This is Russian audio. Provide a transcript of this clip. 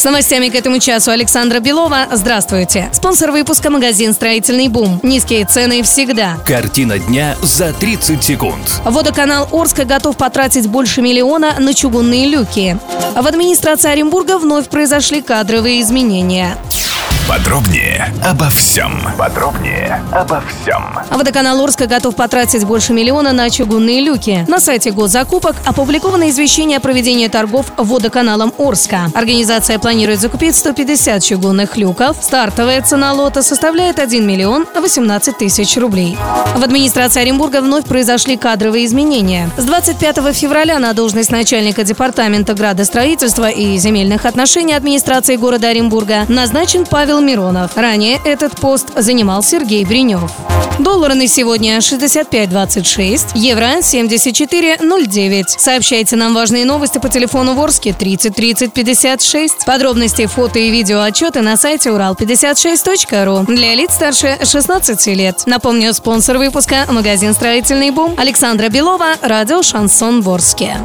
С новостями к этому часу Александра Белова. Здравствуйте. Спонсор выпуска магазин «Строительный бум». Низкие цены всегда. Картина дня за 30 секунд. Водоканал Орска готов потратить больше миллиона на чугунные люки. В администрации Оренбурга вновь произошли кадровые изменения. Подробнее обо всем. Подробнее обо всем. Водоканал Орска готов потратить больше миллиона на чугунные люки. На сайте госзакупок опубликовано извещение о проведении торгов водоканалом Орска. Организация планирует закупить 150 чугунных люков. Стартовая цена лота составляет 1 миллион 18 тысяч рублей. В администрации Оренбурга вновь произошли кадровые изменения. С 25 февраля на должность начальника департамента градостроительства и земельных отношений администрации города Оренбурга назначен Павел Миронов. Ранее этот пост занимал Сергей Бринев. Доллары на сегодня 65.26, евро 74.09. Сообщайте нам важные новости по телефону Ворске 30 30 56. Подробности, фото и видео отчеты на сайте урал56.ру для лиц старше 16 лет. Напомню, спонсор выпуска – магазин «Строительный бум» Александра Белова, радио «Шансон Ворске».